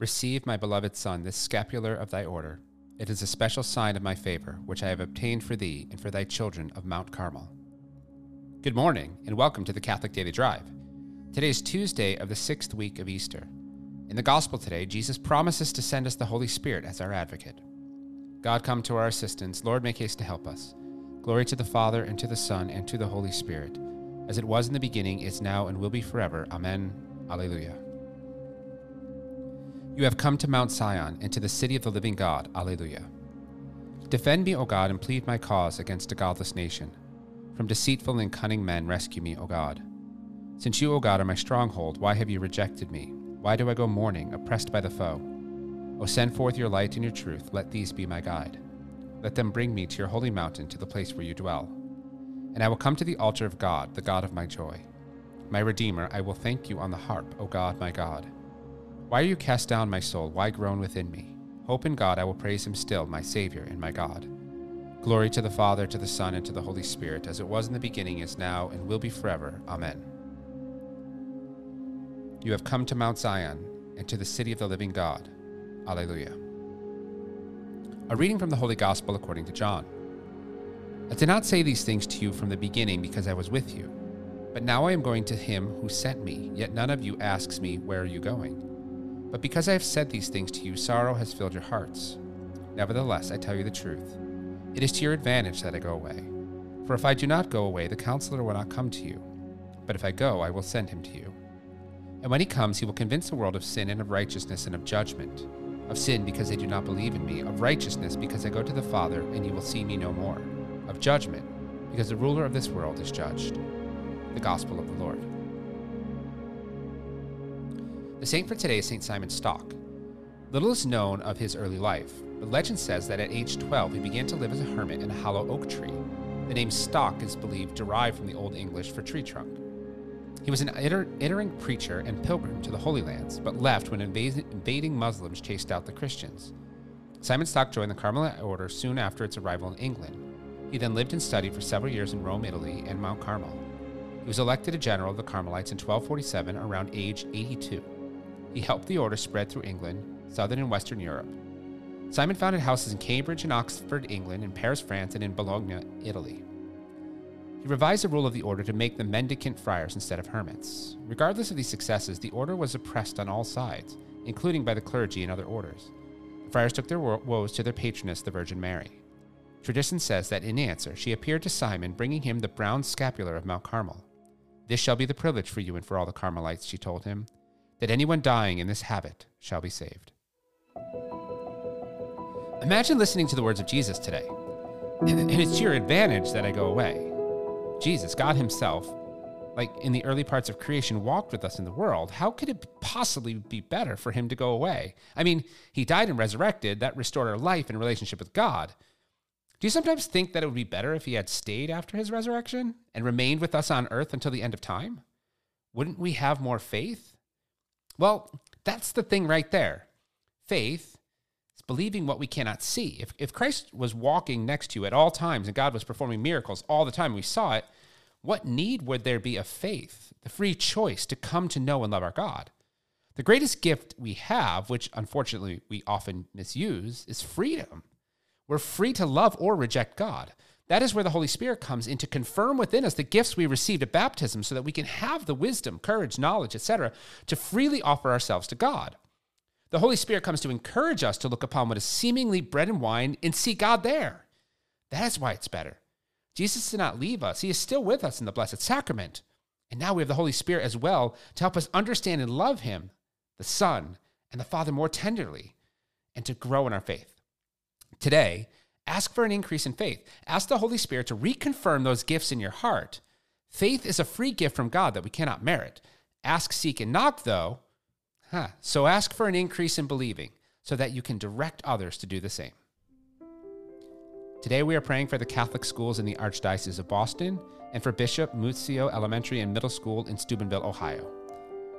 Receive, my beloved Son, this scapular of thy order. It is a special sign of my favor, which I have obtained for thee and for thy children of Mount Carmel. Good morning, and welcome to the Catholic Daily Drive. Today is Tuesday of the sixth week of Easter. In the Gospel today, Jesus promises to send us the Holy Spirit as our advocate. God, come to our assistance. Lord, make haste to help us. Glory to the Father, and to the Son, and to the Holy Spirit, as it was in the beginning, is now, and will be forever. Amen. Alleluia. You have come to Mount Sion and to the city of the living God. Alleluia. Defend me, O God, and plead my cause against a godless nation. From deceitful and cunning men, rescue me, O God. Since you, O God, are my stronghold, why have you rejected me? Why do I go mourning, oppressed by the foe? O send forth your light and your truth, let these be my guide. Let them bring me to your holy mountain, to the place where you dwell. And I will come to the altar of God, the God of my joy. My Redeemer, I will thank you on the harp, O God, my God. Why are you cast down, my soul? Why groan within me? Hope in God, I will praise him still, my Savior and my God. Glory to the Father, to the Son, and to the Holy Spirit, as it was in the beginning, is now, and will be forever. Amen. You have come to Mount Zion, and to the city of the living God. Alleluia. A reading from the Holy Gospel according to John. I did not say these things to you from the beginning because I was with you. But now I am going to him who sent me, yet none of you asks me, Where are you going? But because I have said these things to you, sorrow has filled your hearts. Nevertheless, I tell you the truth. It is to your advantage that I go away. For if I do not go away, the counselor will not come to you. But if I go, I will send him to you. And when he comes, he will convince the world of sin and of righteousness and of judgment. Of sin because they do not believe in me, of righteousness because I go to the Father and you will see me no more, of judgment because the ruler of this world is judged. The Gospel of the Lord. The saint for today is St. Simon Stock. Little is known of his early life, but legend says that at age 12 he began to live as a hermit in a hollow oak tree. The name Stock is believed derived from the Old English for tree trunk. He was an itinerant preacher and pilgrim to the Holy Lands, but left when invading Muslims chased out the Christians. Simon Stock joined the Carmelite order soon after its arrival in England. He then lived and studied for several years in Rome, Italy, and Mount Carmel. He was elected a general of the Carmelites in 1247 around age 82. He helped the order spread through England, southern and western Europe. Simon founded houses in Cambridge and Oxford, England, in Paris, France, and in Bologna, Italy. He revised the rule of the order to make them mendicant friars instead of hermits. Regardless of these successes, the order was oppressed on all sides, including by the clergy and other orders. The friars took their woes to their patroness, the Virgin Mary. Tradition says that in answer, she appeared to Simon, bringing him the brown scapular of Mount Carmel. This shall be the privilege for you and for all the Carmelites, she told him that anyone dying in this habit shall be saved. Imagine listening to the words of Jesus today. And it's to your advantage that I go away. Jesus, God Himself, like in the early parts of creation, walked with us in the world. How could it possibly be better for Him to go away? I mean, He died and resurrected. That restored our life and relationship with God. Do you sometimes think that it would be better if He had stayed after His resurrection and remained with us on earth until the end of time? Wouldn't we have more faith? Well, that's the thing right there. Faith is believing what we cannot see. If, if Christ was walking next to you at all times and God was performing miracles all the time, we saw it, what need would there be of faith, the free choice to come to know and love our God? The greatest gift we have, which unfortunately we often misuse, is freedom. We're free to love or reject God. That is where the Holy Spirit comes in to confirm within us the gifts we received at baptism so that we can have the wisdom, courage, knowledge, etc., to freely offer ourselves to God. The Holy Spirit comes to encourage us to look upon what is seemingly bread and wine and see God there. That is why it's better. Jesus did not leave us, He is still with us in the Blessed Sacrament. And now we have the Holy Spirit as well to help us understand and love Him, the Son, and the Father more tenderly, and to grow in our faith. Today, Ask for an increase in faith. Ask the Holy Spirit to reconfirm those gifts in your heart. Faith is a free gift from God that we cannot merit. Ask, seek, and knock, though. Huh. So ask for an increase in believing so that you can direct others to do the same. Today we are praying for the Catholic schools in the Archdiocese of Boston and for Bishop Mussio Elementary and Middle School in Steubenville, Ohio.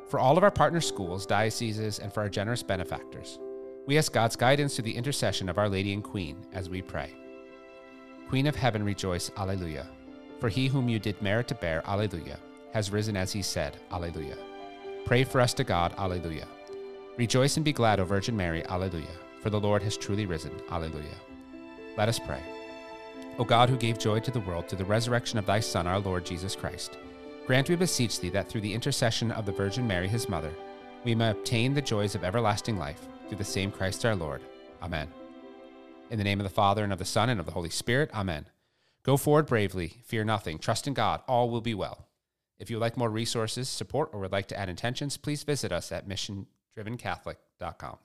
For all of our partner schools, dioceses, and for our generous benefactors. We ask God's guidance through the intercession of Our Lady and Queen as we pray. Queen of heaven, rejoice, Alleluia. For he whom you did merit to bear, Alleluia, has risen as he said, Alleluia. Pray for us to God, Alleluia. Rejoice and be glad, O Virgin Mary. Alleluia. For the Lord has truly risen. Alleluia. Let us pray. O God, who gave joy to the world through the resurrection of thy Son, our Lord Jesus Christ, grant, we beseech thee, that through the intercession of the Virgin Mary, his mother, we may obtain the joys of everlasting life through the same Christ our Lord. Amen. In the name of the Father, and of the Son, and of the Holy Spirit. Amen. Go forward bravely, fear nothing, trust in God, all will be well. If you would like more resources, support, or would like to add intentions, please visit us at missiondrivencatholic.com.